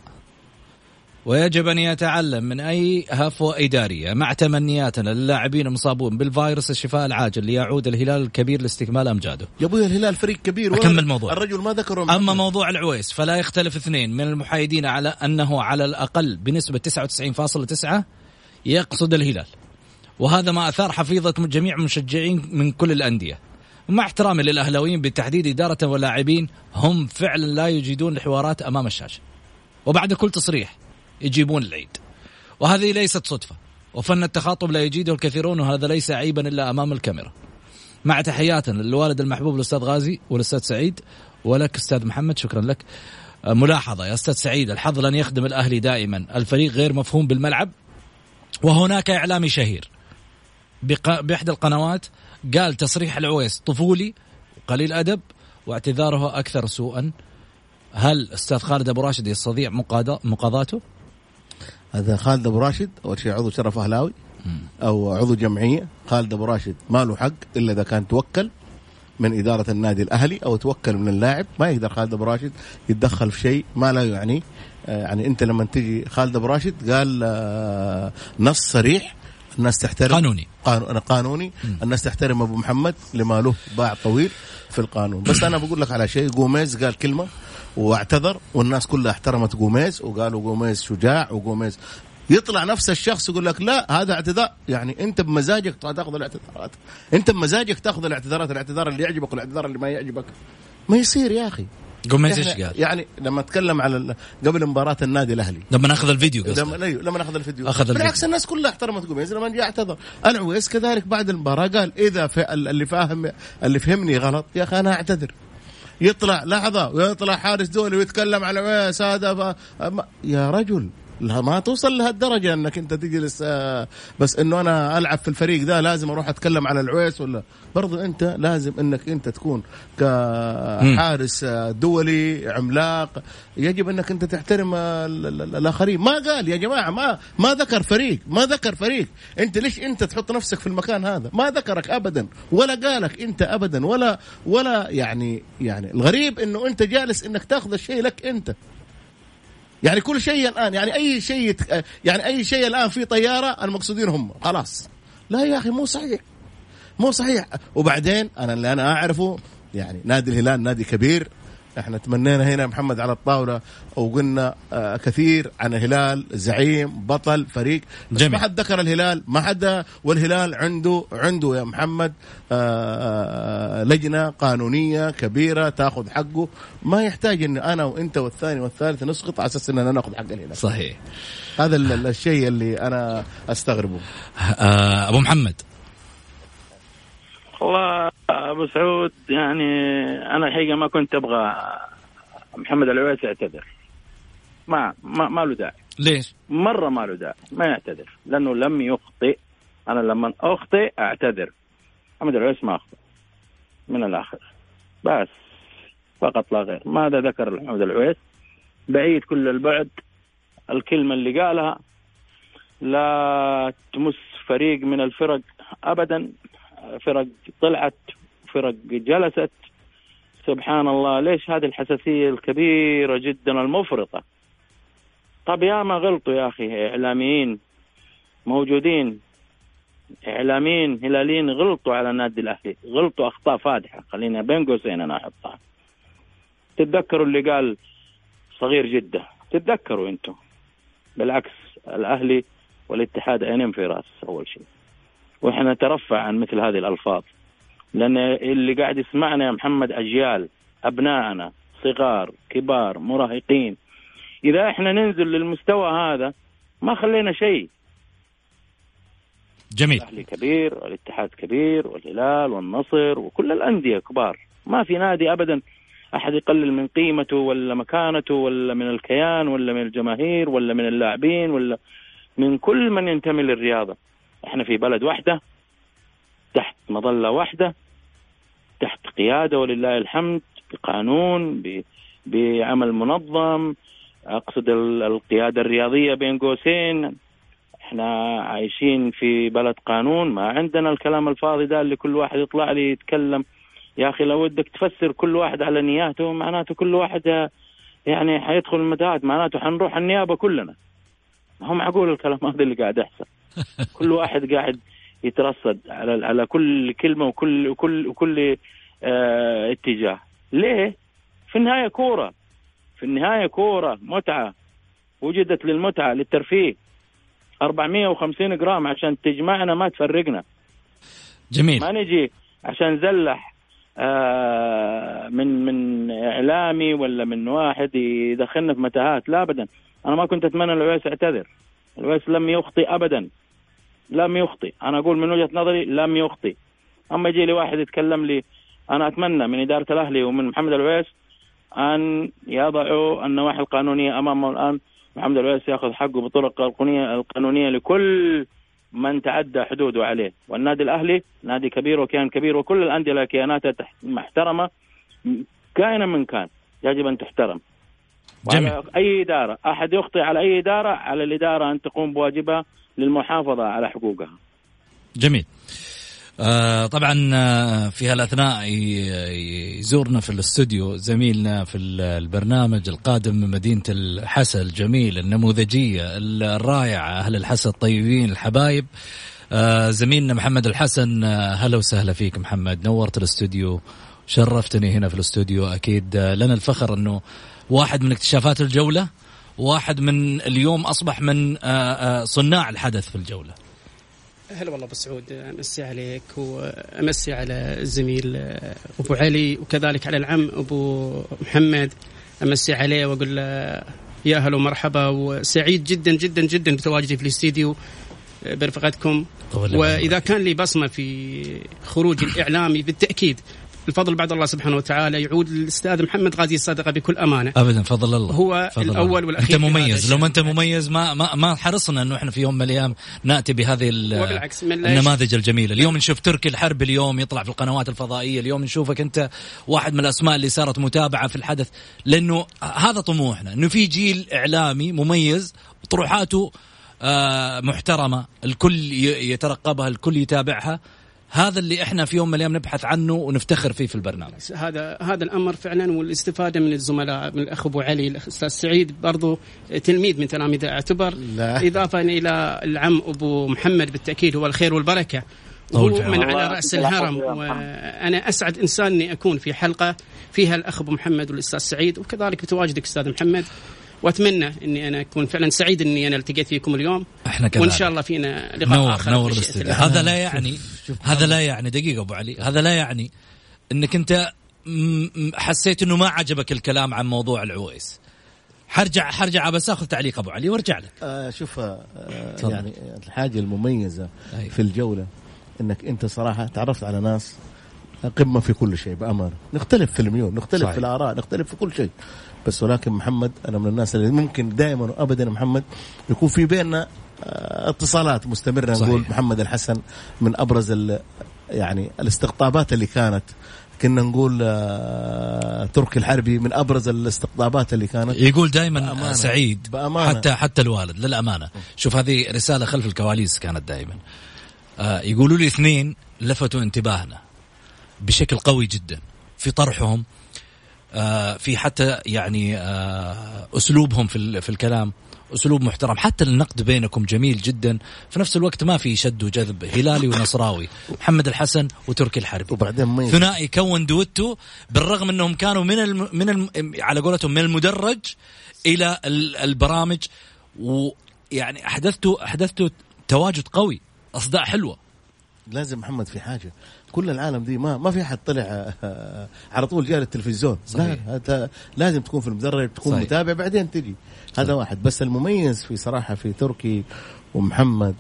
D: ويجب أن يتعلم من أي هفوة إدارية. مع تمنياتنا للاعبين المصابون بالفيروس الشفاء العاجل ليعود الهلال الكبير لاستكمال أمجاده.
F: يا أبوي الهلال فريق كبير
D: أكمل الموضوع.
F: الرجل ما ذكره
D: أما
F: محمد.
D: موضوع العويس فلا يختلف اثنين من المحايدين على أنه على الأقل بنسبة 99.9 يقصد الهلال. وهذا ما أثار حفيظة جميع المشجعين من كل الأندية. مع احترامي للأهلاويين بالتحديد إدارة ولاعبين هم فعلا لا يجيدون الحوارات أمام الشاشة. وبعد كل تصريح يجيبون العيد. وهذه ليست صدفة وفن التخاطب لا يجيده الكثيرون وهذا ليس عيبا إلا أمام الكاميرا. مع تحياتنا للوالد المحبوب الأستاذ غازي والأستاذ سعيد ولك أستاذ محمد شكرا لك. ملاحظة يا أستاذ سعيد الحظ لن يخدم الأهلي دائما الفريق غير مفهوم بالملعب وهناك إعلامي شهير. بق... بإحدى القنوات قال تصريح العويس طفولي قليل أدب واعتذاره أكثر سوءا. هل أستاذ خالد أبو راشد يستطيع مقاضا- مقاضاته؟
F: هذا خالد أبو راشد أول شيء عضو شرف أهلاوي أو عضو جمعية. خالد أبو راشد ما له حق إلا إذا كان توكل من إدارة النادي الأهلي أو توكل من اللاعب. ما يقدر خالد أبو راشد يتدخل في شيء ما لا يعنيه آه، يعني أنت لما تجي خالد أبو راشد قال آه، نص صريح الناس تحترم.
D: قانوني.
F: قانون قانوني. الناس تحترم أبو محمد لما له باع طويل في القانون. بس أنا بقول لك على شيء جوميز قال كلمة واعتذر والناس كلها احترمت جوميز وقالوا جوميز شجاع وجوميز. يطلع نفس الشخص يقول لك لا هذا اعتذار. يعني أنت بمزاجك تأخذ الاعتذارات. أنت بمزاجك تأخذ الاعتذارات الاعتذار اللي يعجبك والاعتذار اللي ما يعجبك. ما يصير يا أخي.
D: جوميز
F: إيش
D: قال؟
F: يعني لما أتكلم على قبل مباراة النادي الأهلي
D: لما ناخذ الفيديو قصدك
F: لما أيوه لما أخذ الفيديو
D: أخذ الفيديو.
F: بالعكس الناس كلها احترمت جوميز لما جاء اعتذر ألعويس كذلك بعد المباراة قال إذا. اللي فاهم اللي فهمني غلط يا أخي أنا أعتذر يطلع لحظة ويطلع حارس دولي ويتكلم على العويس هذا ف... يا رجل لا ما توصل لهالدرجة إنك أنت تجلس بس إنه أنا ألعب في الفريق ده لازم أروح أتكلم على العويس ولا. برضو أنت لازم إنك أنت تكون كحارس دولي عملاق. يجب إنك أنت تحترم ال- ال- الآخرين. ما قال يا جماعة ما ما ذكر فريق ما ذكر فريق. أنت ليش أنت تحط نفسك في المكان هذا؟ ما ذكرك ابدا ولا قالك أنت ابدا ولا ولا يعني يعني الغريب إنه أنت جالس إنك تاخذ الشيء لك أنت. يعني كل شيء الآن يعني أي شيء يعني أي شيء الآن في طيارة المقصودين هم خلاص. لا يا أخي مو صحيح. مو صحيح. وبعدين أنا اللي أنا أعرفه يعني نادي الهلال نادي كبير إحنا تمنينا هنا محمد على الطاولة وقلنا آه كثير عن الهلال زعيم بطل فريق. بس
D: جميل.
F: ما حد ذكر الهلال ما حد والهلال عنده عنده يا محمد آه آه لجنة قانونية كبيرة تاخذ حقه. ما يحتاج ان أنا وإنت والثاني والثالث نسقط على أساس إننا ناخذ حق الهلال.
D: صحيح.
F: هذا ال- ال- الشيء اللي أنا أستغربه.
D: آه أبو محمد.
E: والله أبو سعود يعني أنا الحقيقة ما كنت أبغى محمد العويس يعتذر. ما ما, ما له داعي.
D: ليش؟
E: مرة ما له داعي ما يعتذر لأنه لم يخطئ. أنا لما أخطئ أعتذر. محمد العويس ما اخطا من الآخر. بس فقط لا غير. ماذا ذكر محمد العويس؟ بعيد كل البعد الكلمة اللي قالها لا تمس فريق من الفرق ابدا. فرق طلعت فرق جلست. سبحان الله ليش هذه الحساسية الكبيرة جدا المفرطة؟ طب يا ما غلطوا يا أخي إعلاميين موجودين. إعلاميين هلاليين غلطوا على النادي الأهلي غلطوا أخطاء فادحة. خلينا بين قوسين أنا أحطها. تتذكروا اللي قال صغير جده تتذكروا أنتم؟ بالعكس الأهلي والاتحاد عينين في راس أول شيء. وإحنا نترفع عن مثل هذه الألفاظ. لأن اللي قاعد يسمعنا يا محمد أجيال ابنائنا صغار كبار مراهقين. إذا إحنا ننزل للمستوى هذا ما خلينا شيء.
D: جميل.
E: الأهلي كبير والاتحاد كبير والهلال والنصر وكل الأندية كبار. ما في نادي ابدا أحد يقلل من قيمته ولا مكانته ولا من الكيان ولا من الجماهير ولا من اللاعبين ولا من كل من ينتمي للرياضة. إحنا في بلد واحدة تحت مظلة واحدة تحت قيادة ولله الحمد بقانون بعمل منظم أقصد ال- القيادة الرياضية بين قوسين. إحنا عايشين في بلد قانون ما عندنا الكلام الفاضي ده اللي كل واحد يطلع لي يتكلم. يا أخي لو ودك تفسر كل واحد على نياته معناته كل واحد يعني حيدخل المتاهات معناته حنروح النيابة كلنا. هو معقول الكلام هذا اللي قاعد يحصل؟ <laughs> كل واحد قاعد يترصد على على كل كلمة وكل وكل وكل آه اتجاه. ليه؟ في النهاية كورة. في النهاية كورة متعة. وجدت للمتعة للترفيه. 450 جرام عشان تجمعنا ما تفرقنا.
D: جميل.
E: ما نجي عشان نزلح آه من من إعلامي ولا من واحد يدخلنا في متاهات. لا ابدا. أنا ما كنت أتمنى العويس يعتذر العويس لم يخطئ ابدا. لم يخطئ أنا أقول من وجهة نظري لم يخطئ أما يجي لي واحد يتكلم لي أنا أتمنى من إدارة الأهلي ومن محمد العويس أن يضعوا النواحي القانونية أمامه الآن. محمد العويس يأخذ حقه بالطرق القانونية القانونية لكل من تعدى حدوده عليه. والنادي الأهلي نادي كبير وكيان كبير وكل الأندية لها كياناتها محترمة. كائنا من كان يجب أن تحترم.
D: جميل.
E: أي إدارة أحد يخطئ على أي إدارة؟ على الإدارة أن تقوم بواجبها. للمحافظة على حقوقها.
D: جميل. آه طبعا آه، في هالأثناء يزورنا في الاستوديو زميلنا في ال- البرنامج القادم من مدينة الحسا الجميله النموذجية الرائعة أهل الحسا الطيبين الحبايب. آه زميلنا محمد الحسن آه هلا وسهلا فيك محمد. نورت الاستوديو شرفتني هنا في الاستوديو. أكيد آه لنا الفخر إنه واحد من اكتشافات الجولة واحد من اليوم أصبح من آه آه صناع الحدث في الجولة.
G: هلا والله أبو سعود. أمسي عليك وأمسي على الزميل أبو علي وكذلك على العم أبو محمد. أمسي عليه وأقول له يا هلا ومرحبا وسعيد جدا جدا جدا بتواجدي في الاستديو برفقتكم. وإذا كان لي بصمة في خروجي الإعلامي بالتأكيد الفضل بعد الله سبحانه وتعالى يعود للأستاذ محمد غازي الصدقه بكل أمانة.
D: ابدا فضل الله.
G: هو
D: فضل
G: الأول
D: الله.
G: والأخير أنت
D: مميز. لو ما
G: أنت.
D: مميز ما ما, ما حرصنا إنه إحنا في يوم من الأيام نأتي بهذه النماذج الجميلة. اليوم نشوف تركي الحرب اليوم يطلع في القنوات الفضائية اليوم نشوفك أنت واحد من الأسماء اللي صارت متابعة في الحدث. لأنه هذا طموحنا إنه في جيل إعلامي مميز طروحاته آه، محترمة الكل يترقبها الكل يتابعها. هذا اللي إحنا في يوم من الأيام نبحث عنه ونفتخر فيه في البرنامج
G: هذا هذا الأمر فعلا والاستفادة من الزملاء من الأخ أبو علي الاستاذ سعيد برضو تلميذ من تلاميذه اعتبر
F: لا. <laughs>
G: إضافة إلى العم أبو محمد بالتأكيد هو الخير
D: والبركة
G: هو من. على
E: رأس
G: الهرم. وأنا أسعد إنسان أني أكون في حلقة فيها الأخ أبو محمد والأستاذ سعيد وكذلك بتواجدك أستاذ محمد وأتمنى إني أنا أكون فعلا سعيد إني أنا التقيت فيكم اليوم.
D: إحنا كذلك.
G: وإن شاء الله فينا لقاء
D: نور
G: آخر
D: نور. هذا لا يعني هذا لا يعني دقيقة أبو علي. هذا لا يعني إنك أنت حسيت إنه ما عجبك الكلام عن موضوع العويس. حرجع حرجع بس آخذ تعليق أبو علي وارجع لك.
F: آه شوف آه. يعني الحاجة المميزة
D: أيوة.
F: في الجولة إنك أنت صراحة تعرفت على ناس قمه في كل شيء بأمانة نختلف في الميول نختلف
D: صحيح.
F: في الآراء نختلف في كل شيء بس ولكن محمد أنا من الناس اللي ممكن دائما وابدا محمد يكون في بيننا آه، اتصالات مستمرة
D: صحيح.
F: نقول محمد الحسن من أبرز ال- يعني الاستقطابات اللي كانت كنا نقول آه، تركي الحربي من أبرز الاستقطابات اللي كانت
D: يقول دائما
F: بأمانة.
D: سعيد
F: بأمانة.
D: حتى حتى الوالد للأمانة شوف هذه رسالة خلف الكواليس كانت دائما آه يقولوا لي اثنين لفتوا انتباهنا بشكل قوي جدا في طرحهم آه في حتى يعني آه أسلوبهم في في الكلام أسلوب محترم. حتى النقد بينكم جميل جدا. في نفس الوقت ما في شد وجذب هلالي ونصراوي محمد الحسن وتركي الحربي.
F: وبعدين
D: ثنائي كون دويتو بالرغم إنهم كانوا من الم من الم على قولتهم من المدرج إلى ال- البرامج. ويعني احدثتوا أحدثتوا تواجد قوي أصداء حلوة.
F: لازم محمد في حاجة. كل العالم دي ما ما في حد طلع آه، على طول جاء للتلفزيون.
D: صحيح.
F: لا هذا لازم تكون في المدرج تكون
D: صحيح.
F: متابع بعدين تجي. هذا واحد. بس المميز في صراحة في تركي ومحمد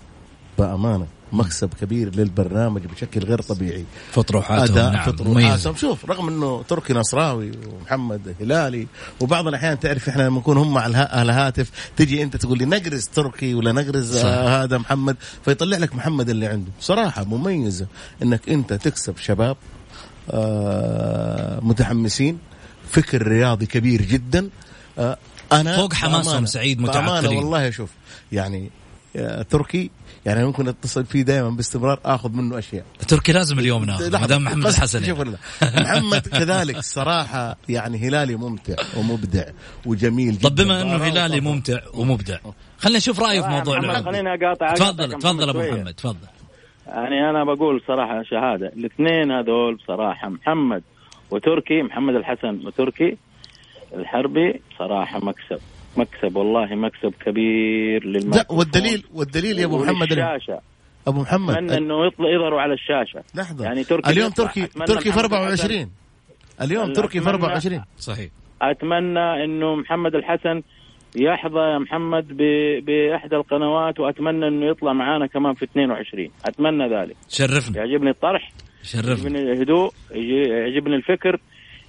F: بأمانة. مكسب كبير للبرنامج بشكل غير طبيعي
D: فطروحاتهم
F: أداء
D: نعم
F: فطروحاتهم. شوف رغم إنه تركي نصراوي ومحمد هلالي وبعض الأحيان تعرف إحنا لما نكون هم على الها- على الهاتف تجي أنت تقول لي نقرز تركي ولا نقرز. آه هذا محمد فيطلع لك محمد اللي عنده صراحة مميزة إنك أنت تكسب شباب آه متحمسين فكر رياضي كبير جدا آه أنا
D: فوق حماسهم سعيد متعقلين.
F: والله شوف يعني آه تركي يعني ممكن أتصل فيه دائما باستمرار آخذ منه أشياء.
D: تركي لازم اليوم ناخذ ما دام محمد الحسن
F: شوف
D: يعني.
F: محمد كذلك صراحة يعني هلالي ممتع ومبدع وجميل جدا
D: طب بما إنه هلالي ممتع ومبدع خلينا نشوف رايه في موضوع العقد
E: خليني اقاطع
D: تفضل تفضل
E: أبو.
D: محمد تفضل.
E: يعني أنا بقول صراحة شهادة الاثنين هذول بصراحه محمد وتركي محمد الحسن وتركي الحربي صراحة مكسب. مكسب والله مكسب كبير
F: لا والدليل والدليل يا أبو محمد
E: الشاشه
F: أبو محمد
E: أتمنى إنه يطلع يظهروا على الشاشة.
F: لحظة.
E: يعني تركي
F: اليوم. تركي تركي في
E: محمد
F: 24 اليوم تركي في
E: أتمنى-
F: 24
D: صحيح.
E: أتمنى إنه محمد الحسن يحظى يا محمد ب- بإحدى القنوات وأتمنى إنه يطلع معانا كمان في 22 أتمنى ذلك.
D: شرفنا.
E: يعجبني الطرح
D: شرفنا.
E: يعجبني الهدوء يعجبني الفكر.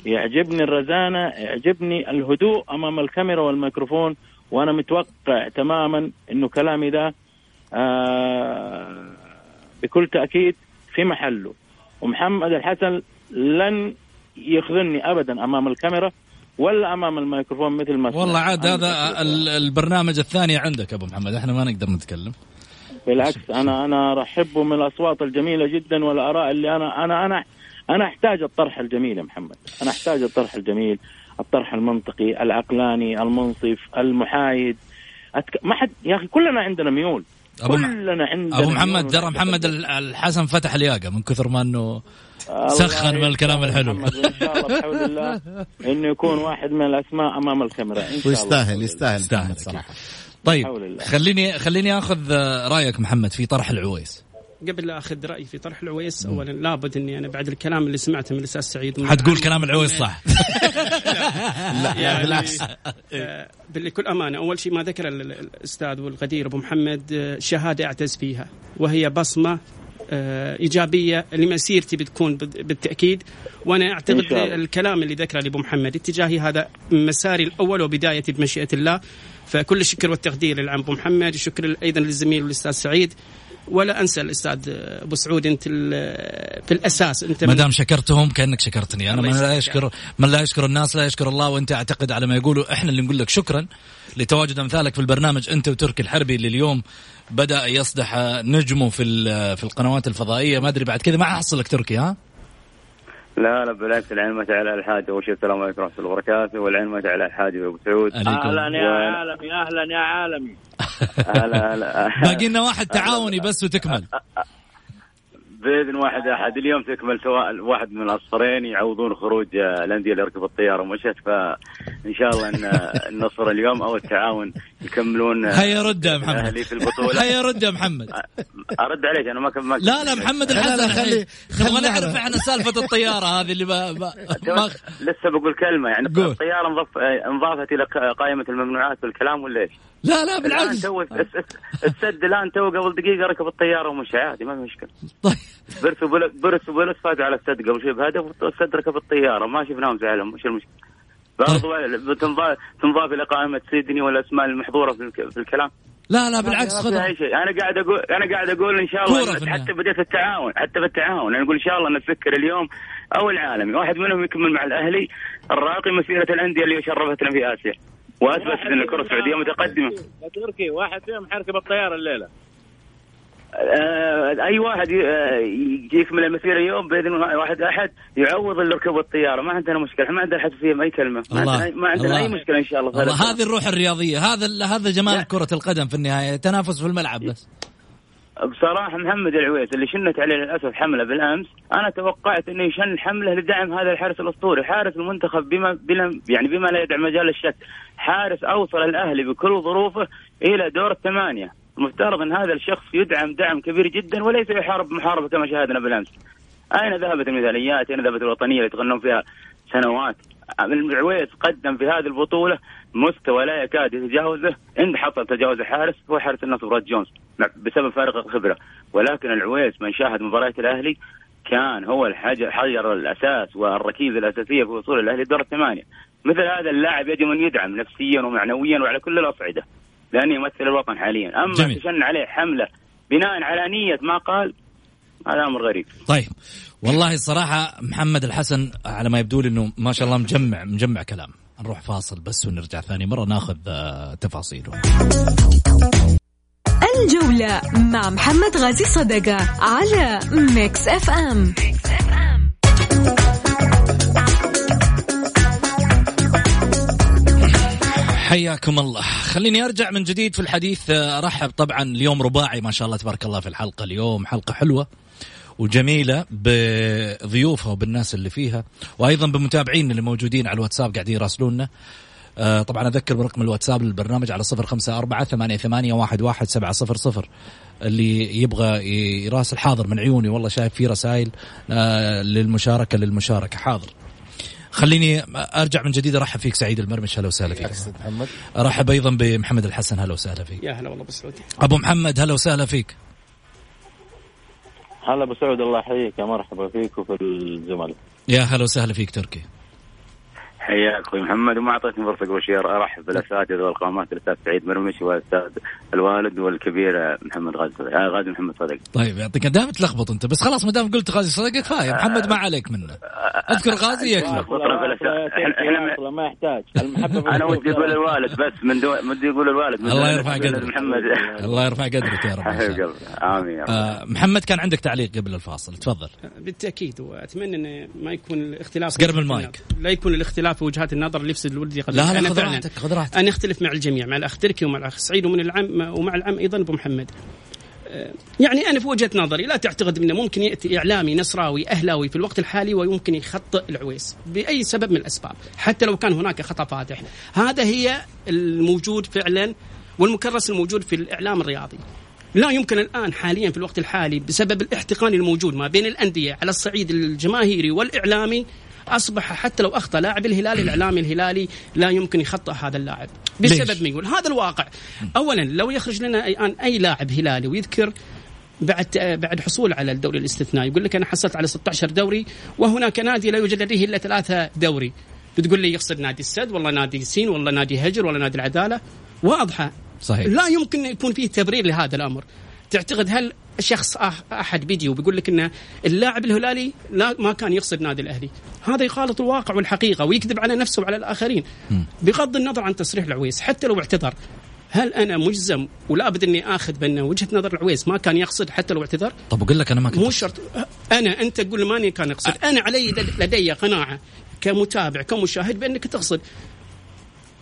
E: يعجبني الرزانة يعجبني الهدوء أمام الكاميرا والميكروفون وأنا متوقع تماما إنه كلامي ده آه بكل تأكيد في محله ومحمد الحسن لن يخذلني ابدا أمام الكاميرا ولا أمام الميكروفون مثل ما
D: والله. عاد هذا البرنامج الثاني عندك أبو محمد إحنا ما نقدر نتكلم
E: بالعكس أنا أنا ارحبه من الاصوات الجميلة جدا والآراء اللي أنا أنا أنا أنا أحتاج الطرح الجميل يا محمد. أنا أحتاج الطرح الجميل الطرح المنطقي العقلاني المنصف المحايد. أتك... ما حد يا أخي كلنا عندنا ميول.
D: أبو
E: كلنا عندنا أبو
D: محمد ترى محمد الحسن فتح الياقة من كثر ما
E: إنه
D: سخن من الكلام الحلو.
E: وان شاء الله بحول الله <laughs> إنه يكون واحد من الأسماء أمام الكاميرا إن شاء الله
F: ويستاهل يستاهل
D: يستاهل.
F: صراحة
D: طيب. خليني خليني آخذ رأيك محمد في طرح العويس.
G: قبل لا أخذ رأيي في طرح العويس اولا لابد إني أنا بعد الكلام اللي سمعته من الأستاذ سعيد
D: حتقول كلام العويس صح. <laughs>
F: لا
G: يعني
F: بالعكس.
G: آه، بكل أمانة. أول شيء ما ذكر ال- ال- الأستاذ والغدير أبو محمد آه، شهادة أعتز فيها وهي بصمة آه، إيجابية لمسيرتي بتكون بال-
E: بالتأكيد. وأنا أعتقد.
G: الكلام اللي ذكره لأبو محمد اتجاهي هذا مساري الأول وبدايتي بمشيئة الله. فكل الشكر والتقدير للعم أبو محمد الشكر أيضا للزميل والأستاذ سعيد. ولا أنسى الأستاذ أبو سعود أنت ال- في الأساس أنت
D: ما دام شكرتهم كأنك شكرتني.
G: أنا
D: من لا. يشكر من لا يشكر الناس لا يشكر الله. وأنت أعتقد على ما يقولوا إحنا اللي نقول لك شكرا. لتواجد أمثالك في البرنامج أنت وتركي الحربي اللي اليوم بدأ يصدح نجمه في ال- في القنوات الفضائية. ما أدري بعد كذا ما حصل لك تركي ها؟
H: لا لا بالعكس. العين ما تعالى الحاج. أول شيء السلام عليكم ورحمة الله وبركاته. والعين ما تعالى الحاج أبو سعود.
E: أهلا يا؟ عالمي أهلا يا عالمي.
H: هلا هلا <laughs>
D: باقي لنا واحد تعاوني بس وتكمل.
H: بإذن واحد أحد اليوم تكمل سواء واحد من الاصفرين يعوضون خروج آه، الأندية اللي ركبت الطيارة. ومشت فإن شاء الله إن آه، <laughs> النصر اليوم أو التعاون يكملون آه،
D: هيا رد يا محمد.
H: في البطولة.
D: هيا رد يا محمد.
H: أرد عليك أنا ما كم ما
D: لا لا محمد
F: لا، لا،
D: الحسن
F: خلي- خلي
D: نبغى
F: نعرف.
D: إحنا سالفة الطيارة هذه اللي ما, ما, <laughs> ما
H: لسه بقول كلمة يعني
D: قول.
H: الطيارة انضف انضافت إلى قائمة الممنوعات بالكلام ولا إيش؟
D: لا لا بالعكس.
H: تو السد الآن تو قبل دقيقة ركب الطيارة ومشى. عادي ما في مشكلة.
D: طيب.
H: برسبوليس فازوا على السد قبل شوي بهدف والسد ركب الطيارة. ما شفناهم زعلهم وش المشكلة؟ برضو بتنضاف تنضاف إلى قائمة سيدني والأسماء المحظورة في, الك... في الكلام.
D: لا لا بالعكس خذها.
H: أي شيء. أنا قاعد أقول أنا قاعد أقول إن شاء الله. حتى بديت التعاون حتى في التعاون أنا أقول إن شاء الله نتذكر اليوم أو العالمي. واحد منهم يكمل مع الأهلي الراقي مسيرة الأندية اللي شرفتنا في آسيا. واثبتت إن الكرة السعودية
E: متقدمة. تركي واحد فيهم حيركب الطيارة الليلة.
H: آه، أي واحد ي- آه، يكمل المسيرة يوم بإذن واحد أحد يعوض اللي ركب الطيارة. ما عندنا مشكلة إحنا ما عندنا حساسيه باي كلمة. ما
D: الله.
H: عندنا, ما عندنا
D: الله.
H: أي مشكلة إن شاء الله.
D: والله هذه الروح الرياضية هذا هذا جمال كره القدم في النهاية تنافس في الملعب بس.
H: بصراحة محمد العويس اللي شنت عليه للأسف حملة بالأمس أنا توقعت إنه يشن حملة لدعم هذا الحارس الأسطوري حارس المنتخب بما بلا يعني بما لا يدع مجال الشك حارس أوصل الأهلي بكل ظروفه إلى دور الثمانية المفترض إن هذا الشخص يدعم دعم كبير جدا وليس يحارب محاربة كما شاهدنا بالأمس. أين ذهبت المثاليات؟ أين ذهبت الوطنية اللي يتغنون فيها سنوات؟ العويس قدم في هذه البطولة مستوى لا يكاد يتجاوزه عند حصل تجاوز الحارس هو حارس النصر راد جونز. بسبب فارق الخبرة. ولكن العويس من شاهد مباريات الأهلي كان هو الحجر حجر الأساس والركيزة الأساسية في وصول الأهلي دور الثمانية. مثل هذا اللاعب يجب أن يدعم نفسيا ومعنويا وعلى كل الأصعدة لأنه يمثل الوطن حاليا. أما
D: جميل.
H: تشن عليه حملة بناء على نية ما قال هذا أمر غريب.
D: طيب. والله الصراحه محمد الحسن على ما يبدو لي إنه ما شاء الله مجمع مجمع كلام. نروح فاصل بس ونرجع ثاني مرة ناخذ آه، تفاصيله
C: الجولة مع محمد غازي صدقة على Mix FM.
D: حياكم الله. خليني أرجع من جديد في الحديث آه، أرحب طبعا اليوم رباعي ما شاء الله تبارك الله في الحلقة اليوم حلقة حلوة. وجميلة بضيوفها وبالناس اللي فيها وأيضا بمتابعين اللي موجودين على الواتساب قاعدين يراسلونا. آه، طبعا أذكر برقم الواتساب للبرنامج على صفر خمسة أربعة ثمانية, ثمانية واحد, واحد سبعة صفر صفر اللي يبغى يراسل. حاضر من عيوني والله شايف في رسائل آه، للمشاركة للمشاركة. حاضر. خليني أرجع من جديد أرحب فيك سعيد المرمش. هلا وسهلا فيك.
F: محمد.
D: أرحب أيضا بمحمد الحسن. هلا وسهلا فيك.
G: يا هلا والله ابو سعود
D: أبو محمد هلا وسهلا فيك.
E: هلا أبو سعود الله يحييك. يا مرحبا فيك وفي الزملاء.
D: يا هلا وسهلا فيك تركي.
H: حياك أخوي محمد وما أعطيتني فرصة قبل شوي أرحب بالأساتذة والقامات الأستاذ سعيد مرمش والأستاذ الوالد والكبير محمد غازي صدق. آه غازي محمد صدق.
D: طيب يعطيك دائما تلخبط أنت بس خلاص ما دام قلت غازي صدقه كفايه محمد ما عليك منه. أذكر غازي يكفي.
E: أصلاً ما يحتاج. <laughs>
H: أنا ودي أقول الوالد بس من دو... ودي أقول الوالد من
D: الله يرفع قدرك.
H: محمد.
D: الله يرفع قدرك يا رب
H: آمين يا رب.
D: آه محمد كان عندك تعليق قبل الفاصل تفضل.
G: بالتأكيد وأتمنى انه ما يكون الاختلاف
D: قرب المايك.
G: لا يكون الاختلاف في وجهات النظر اللي يفسد الود يقلب
D: لا لا خذ راحتك خذ راحتك.
G: أنا أختلف مع الجميع مع الأخ تركي ومع الأخ سعيد ومن العم ومع العم أيضا أبو محمد. آه، يعني أنا في وجهة نظري لا تعتقد إنه ممكن يأتي إعلامي نصراوي أهلاوي في الوقت الحالي ويمكن يخطئ العويس بأي سبب من الأسباب حتى لو كان هناك خطأ فادح هذا هي الموجود فعلا والمكرس الموجود في الإعلام الرياضي. لا يمكن الآن حاليا في الوقت الحالي بسبب الاحتقان الموجود ما بين الأندية على الصعيد الجماهيري والإعلامي أصبح حتى لو أخطأ لاعب الهلال الإعلامي الهلالي لا يمكن يخطئ هذا اللاعب؟ بسبب ما يقول هذا الواقع. اولا لو يخرج لنا الآن أي لاعب هلالي ويذكر بعد بعد حصول على الدوري الاستثنائي يقول لك أنا حصلت على 16 دوري وهناك نادي لا يوجد لديه إلا ثلاثة دوري. بتقول لي يقصد نادي السد والله نادي سين والله نادي هجر والله نادي العدالة. واضحة.
D: صحيح.
G: لا يمكن يكون فيه تبرير لهذا الأمر. تعتقد هل شخص أحد بيجي وبيقول لك إن اللاعب الهلالي لا ما كان يقصد نادي الأهلي. هذا يخالط الواقع والحقيقة ويكذب على نفسه وعلى الآخرين. بغض النظر عن تصريح العويس حتى لو اعتذر هل أنا مجزم ولا بد إني آخذ بان وجهة نظر العويس؟ ما كان يقصد حتى لو اعتذر؟
D: طب أقول لك أنا ما كنت
G: مو شرط. أنا أنت تقول ماني كان يقصد. أنا علي لدي قناعة كمتابع كمشاهد بأنك تقصد.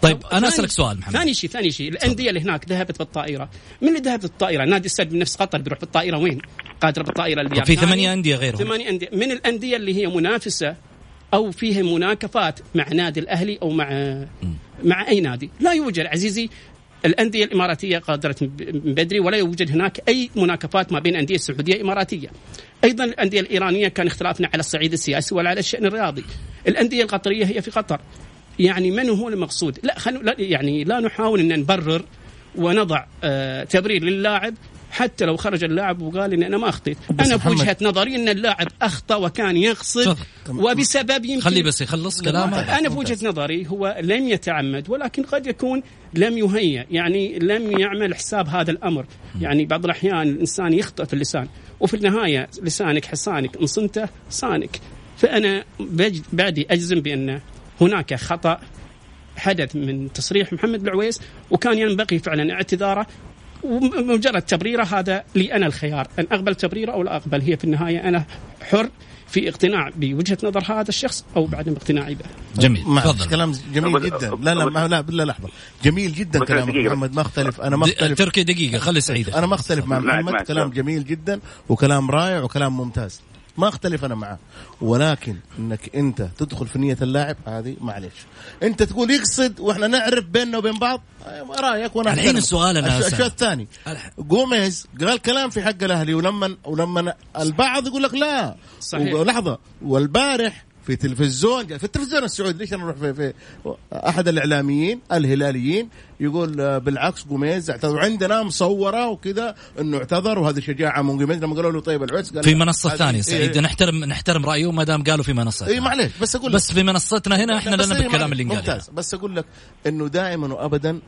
D: طيب
G: أنا
D: أسألك سؤال محمد.
G: ثاني شيء ثاني شيء الأندية اللي هناك ذهبت بالطائرة من اللي ذهب بالطائرة؟ نادي السد من نفس قطر بيروح بالطائرة وين؟ قادر بالطائرة
D: طب في ثمانية أندية غيرهم.
G: ثمانية أندية. من الأندية اللي هي منافسة أو فيها مناكفات مع نادي الأهلي أو مع مع أي نادي؟ لا يوجد عزيزي الأندية الإماراتية قادرة من بدري ولا يوجد هناك أي مناكفات ما بين أندية سعودية إماراتية أيضا الأندية الإيرانية كان اختلافنا على الصعيد السياسي ولا على الشأن الرياضي. الأندية القطرية هي في قطر. يعني من هو المقصود؟ لا, خل... لا يعني لا نحاول أن نبرر ونضع آه تبرير للاعب حتى لو خرج اللاعب وقال إن أنا ما اخطيت أنا في
F: محمد-
G: وجهه نظري إن اللاعب أخطأ وكان يقصد. وبسبب يمكن
D: خليه بس يخلص كلامه.
G: أنا في وجهه نظري هو لم يتعمد ولكن قد يكون لم يهيأ يعني لم يعمل حساب هذا الأمر. يعني بعض الأحيان الإنسان يخطئ في اللسان. وفي النهاية لسانك حصانك إن صنته صانك فأنا بعدي أجزم بأن هناك خطأ حدث من تصريح محمد العويس وكان ينبغي فعلا اعتذاره. ومجرد تبريره هذا لي أنا الخيار أن أقبل تبريره أو لا أقبل. هي في النهاية أنا حر في اقتناع بوجهة نظر هذا الشخص أو بعدم اقتناعي به.
D: جميل تفضل.
F: كلام جميل جدا. لا لا ما لا بالله لحظة. جميل جدا
H: دقيقة.
F: محمد. ما أختلف. أنا ما أختلف.
D: تركي دقيقة خلي سعيدة.
F: أنا ما أختلف مع محمد. كلام جميل جدا وكلام رائع وكلام ممتاز. ما اختلف أنا معاه ولكن إنك أنت تدخل في نية اللاعب هذه معلش أنت تقول يقصد وإحنا نعرف بيننا وبين بعض آه، رأيك وأنا
D: الحين. السؤال أسأل.
F: الشيء الثاني جوميز قال كلام في حق الأهلي ولما ولما البعض يقول لك لا
G: صحيح.
F: ولحظه والبارح في تلفزيون في التلفزيون السعودي ليش أنا أروح في, في أحد الإعلاميين الهلاليين يقول آه، بالعكس جوميز اعتذر. وعندنا مصورة وكذا إنه اعتذر وهذه شجاعة من جوميز. لما قالوا له طيب العويس قال
D: في
F: منصة
D: ثانية
F: إيه،
D: سعيد نحترم نحترم رأيه ما دام قالوا في منصة
F: اي معليش بس أقول لك.
D: بس في منصتنا هنا
F: إحنا
D: لنا
F: إيه،
D: بالكلام اللي انقال
F: ممتاز. بس أقول لك إنه دائما وابدا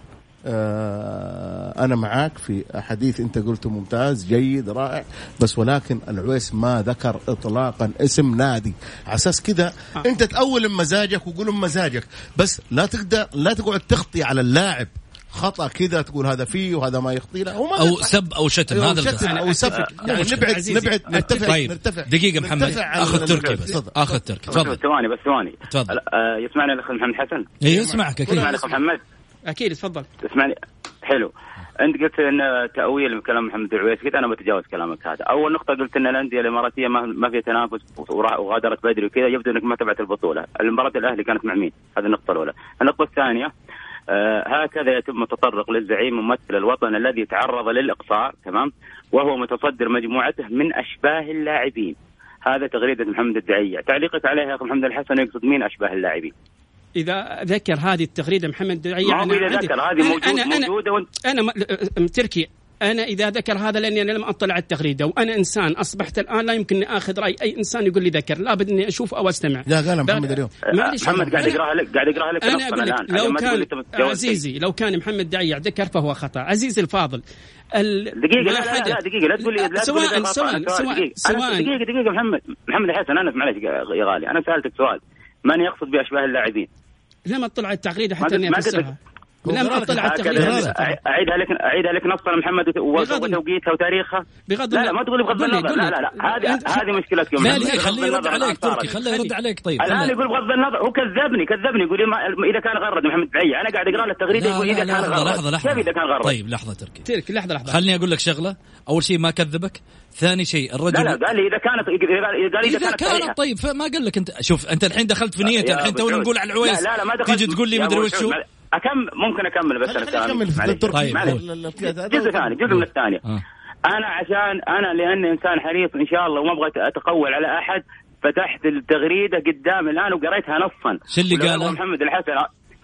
F: أنا معاك في حديث أنت قلته ممتاز جيد رائع بس ولكن العويس ما ذكر اطلاقا اسم نادي على أساس كذا
G: آه.
F: أنت تأول مزاجك وقول مزاجك بس لا تقدر لا تقعد تخطي على اللاعب خطأ كذا تقول هذا فيه وهذا ما يخطي لا هو ما أو
D: سب أو شتم
F: أيوة،
D: هذا
F: شتم
D: القصد.
F: أو سفك يعني. نبعد
G: عزيزي.
F: نبعد نرتفع
D: طيب
F: نرتفع
D: دقيقة محمد
F: نرتفع آخذ
D: تركي بس
F: تفضل.
D: آخذ تركي تفضل
H: ثواني بس ثواني
D: تفضل.
H: آه، يسمعني الأخ محمد حسن
D: اي يسمعك أكيد
H: يسمعني الأخ محمد
G: أكيد تفضل.
H: اسمعني حلو. أنت قلت إن تأويل كلام محمد العويس قلت أنا بتجاوز كلامك هذا. أول نقطة قلت إن الأندية الإماراتية ما, ما في تنافس وغادرت بدري وكذا يبدو إنك ما تبعت البطولة. المباراة الأهلي كانت مع مين؟ هذه النقطة الأولى. النقطة الثانية آه هكذا يتم التطرق للزعيم ممثل الوطن الذي تعرض للإقصاء تمام؟ وهو متصدر مجموعته من أشباه اللاعبين. هذا تغريدة محمد الدعيع تعليقك عليها يا أخي محمد الحسن يقصد مين أشباه اللاعبين؟
G: إذا ذكر هذه التغريدة محمد دعية
H: ما هو
G: أنا إذا
H: ذكر؟ هذه
G: أنا-
H: موجود
G: أنا أنا
H: موجودة وانت
G: أنا م- تركي أنا إذا ذكر هذا لأني أنا لم أطلع على التغريدة وأنا إنسان أصبحت الآن لا يمكن أني آخذ رأي أي إنسان يقول لي ذكر لابد أني أشوف أو أستمع.
F: لا قالها محمد اليوم.
H: محمد قاعد
G: أنا-
H: يقراها لك قاعد يقراها لك أنا
G: أقول لك لو
H: ما تقول
G: كان عزيزي لو كان محمد دعيع ذكر فهو خطأ. عزيزي الفاضل ال-
H: دقيقة لا, لا, لا دقيقة لا تقول لي لا تقول لي
G: سواء
H: ذا
G: سواء. سواء
H: دقيقة. أنا-
G: سواء
H: دقيقة دقيقة محمد محمد حسن أنا معلش يا غالي أنا سألتك سؤال. من يقصد بأشباه اللاعبين؟
G: لم اطلع على التغريده حتى إني أفسرها.
H: هكذا
G: التغريده
F: قرارك.
G: أفسرها.
H: أعيدها لك أعيدها لك نصا محمد. وتوقيتها وتاريخها
G: بغض
H: لا لا. ما تقول بغض النظر لا. لا لا هذه هذه
D: لا لا خليه يرد عليك. تركي خليه يرد عليك طيب الآن.
H: يقول بغض النظر هو كذبني كذبني يقول ما إذا كان غرد محمد بعي أنا قاعد أقرأ له
D: التغريدة
H: يقول
D: إذا
H: كان غرد
D: لحظة لحظة
H: كيف إذا كان غرد
D: طيب لحظة تركي
G: ترك لحظة لحظة
D: خليني أقول لك شغلة أول شيء ما كذبك ثاني شيء الرجل
H: لا لا قال لي إذا كانت قال
D: إذا
H: كانت.
D: طيب فما قال لك انت شوف أنت الحين دخلت في نيته الحين
H: سعود.
D: نقول على العويس
H: لا لا ما دخلت
D: تيجي تقول لي مدري وشو
H: أكمل ممكن أكمل بس
F: أنا
H: كلامي.
D: طيب،
H: جزء ثاني جزء من الثانية.
D: آه.
H: أنا عشان أنا لأني إنسان حريص إن شاء الله وما أبغى أتقول على أحد فتحت التغريدة قدامي الآن وقريتها نصا
D: شو اللي قاله؟
H: محمد الحسن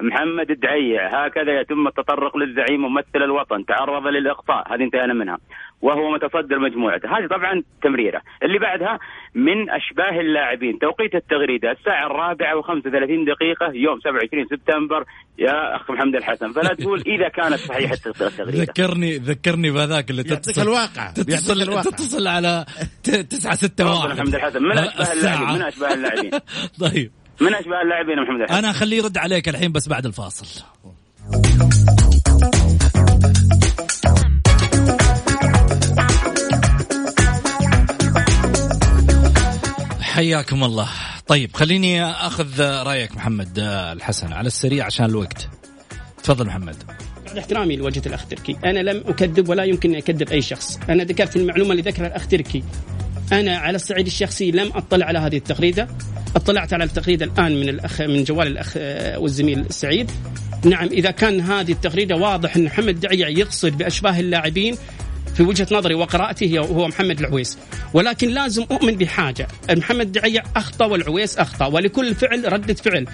H: محمد الدعيع هكذا يتم التطرق للزعيم ممثل الوطن تعرض للاقصاء هذه انتهينا منها. وهو متصدر مجموعته هذه طبعا تمريرة اللي بعدها من أشباه اللاعبين توقيت التغريدة الساعة الرابعة و35 دقيقة يوم 27 سبتمبر يا اخ محمد الحسن فلا تقول إذا كانت صحيحة <laughs> التغريده
D: ذكرني ذكرني بهذاك اللي تتصل
F: الواقع.
D: تتصل
F: الواقع.
D: تتصل على تسعة ستة واحد
H: محمد الحسن. من أشباه
D: الساعة.
H: اللاعبين؟ من أشباه اللاعبين؟ <laughs>
D: طيب
H: من أشباه اللاعبين يا محمد الحسن
D: أنا اخليه يرد عليك الحين بس بعد الفاصل حياكم الله. طيب خليني أخذ رأيك محمد آه، الحسن على السريع عشان الوقت. تفضل محمد.
G: بعد احترامي لوجهة الاخ تركي أنا لم أكذب ولا يمكن أن اكذب أي شخص. أنا ذكرت المعلومة اللي ذكرها الاخ تركي أنا على الصعيد الشخصي لم أطلع على هذه التغريده اطلعت على التغريده الآن من الأخ من جوال الأخ آه، والزميل سعيد. نعم إذا كان هذه التغريده واضح أن محمد دعيع يقصد بأشباه اللاعبين في وجهة نظري وقراءتي هو محمد العويس. ولكن لازم أؤمن بحاجة. محمد دعيع أخطأ والعويس أخطأ. ولكل فعل ردة فعل.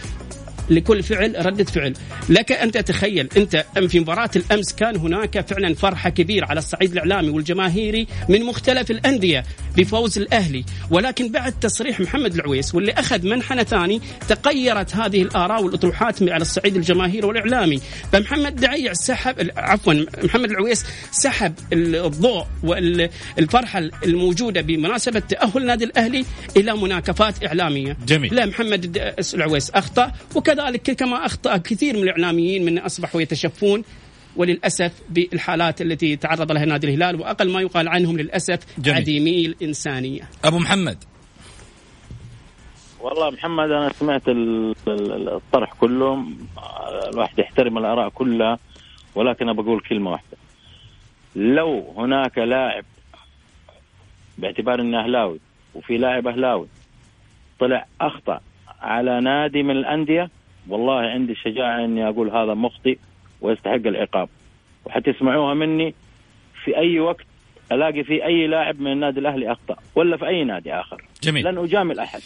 G: لكل فعل ردة فعل. لك أن تتخيل أنت في مباراة الأمس كان هناك فعلا فرحة كبيرة على الصعيد الإعلامي والجماهيري من مختلف الأندية بفوز الأهلي. ولكن بعد تصريح محمد العويس واللي أخذ منحنى ثاني تغيرت هذه الآراء والأطروحات على الصعيد الجماهيري والإعلامي. فمحمد دعيع سحب عفوا محمد العويس سحب الضوء والفرحة الموجودة بمناسبة تأهل النادي الأهلي إلى مناكفات إعلامية.
D: جميل.
G: لا محمد العويس أخطأ وكذلك كما أخطأ كثير من الإعلاميين من أصبحوا يتشفون وللأسف بالحالات التي تعرض لها نادي الهلال وأقل ما يقال عنهم للأسف
D: جميل.
G: عديمي الانسانيه.
D: أبو محمد
E: والله محمد أنا سمعت ال- ال- الطرح كله الواحد يحترم الآراء كلها ولكن أنا بقول كلمة واحدة لو هناك لاعب باعتبار إنه أهلاوي وفي لاعب أهلاوي طلع أخطأ على نادي من الأندية والله عندي الشجاعه إني أقول هذا مخطئ ويستحق العقاب. وحتسمعوها مني في أي وقت ألاقي في أي لاعب من النادي الأهلي أخطأ ولا في أي نادي آخر.
D: جميل.
E: لن أجامل أحد.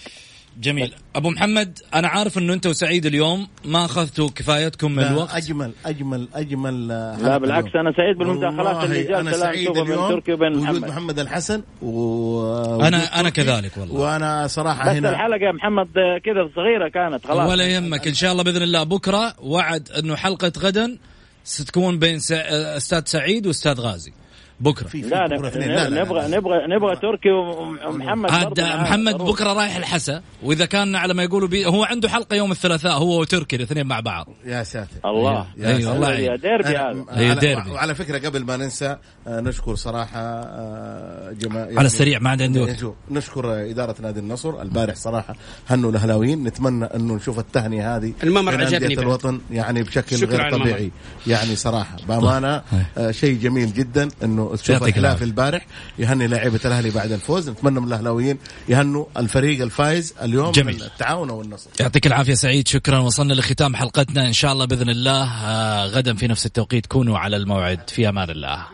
D: جميل. أبو محمد أنا عارف إنه أنت وسعيد اليوم ما أخذتوا كفايتكم من
F: لا،
D: الوقت.
F: أجمل أجمل أجمل آه،
E: لا بالعكس
F: اليوم.
E: أنا سعيد بالمداخلات اللي جات أنا
F: سعيد
E: نشوفها بين
F: اليوم.
E: تركي وبين
F: وجود
E: محمد.
F: محمد الحسن و
D: أنا أنا كذلك والله.
F: وأنا صراحة
E: بس
F: هنا
E: الحلقة يا محمد كذا صغيرة كانت خلاص.
D: ولا يهمك. إن شاء الله بإذن الله. بكرة وعد إنه حلقة غدا ستكون بين سع... أستاذ سعيد وأستاذ غازي. بكرة
F: في في
E: لا
F: بكرة اثنين. لا، لا،
E: نبغى
F: لا.
E: نبغى نبغى تركي ومحمد
D: عاد
E: معانا
D: محمد
E: ضروري.
D: بكرة رايح الحسا وإذا كان على ما يقولوا بي هو عنده حلقة يوم الثلاثاء هو وتركي الاثنين مع بعض
F: يا ساتر
E: الله
F: يا
D: أيوة،
F: ساتر.
D: والله
E: يا ديربي هذا.
F: وعلى فكرة قبل ما ننسى آه، نشكر صراحة آه، جماعة
D: على السريع ما عاد عندي وقت
F: شوف، نشكر آه، إدارة نادي النصر البارح صراحة هنوا الأهلاويين نتمنى إنه نشوف التهنئة هذه
G: الممر عجبني.
F: الوطن يعني بشكل غير. طبيعي يعني صراحة بأمانة <laughs> آه، شيء جميل جدا إنه تشوف
D: يعطيك
F: الخلاف. البارح يهني لاعيبه الأهلي بعد الفوز. نتمنى من الأهلاويين يهنوا الفريق الفايز اليوم
D: جميل.
F: من التعاون والنصر
D: يعطيك العافية سعيد شكرا. وصلنا لختام حلقتنا. إن شاء الله بإذن الله آه، غدا في نفس التوقيت. كونوا على الموعد. في أمان الله.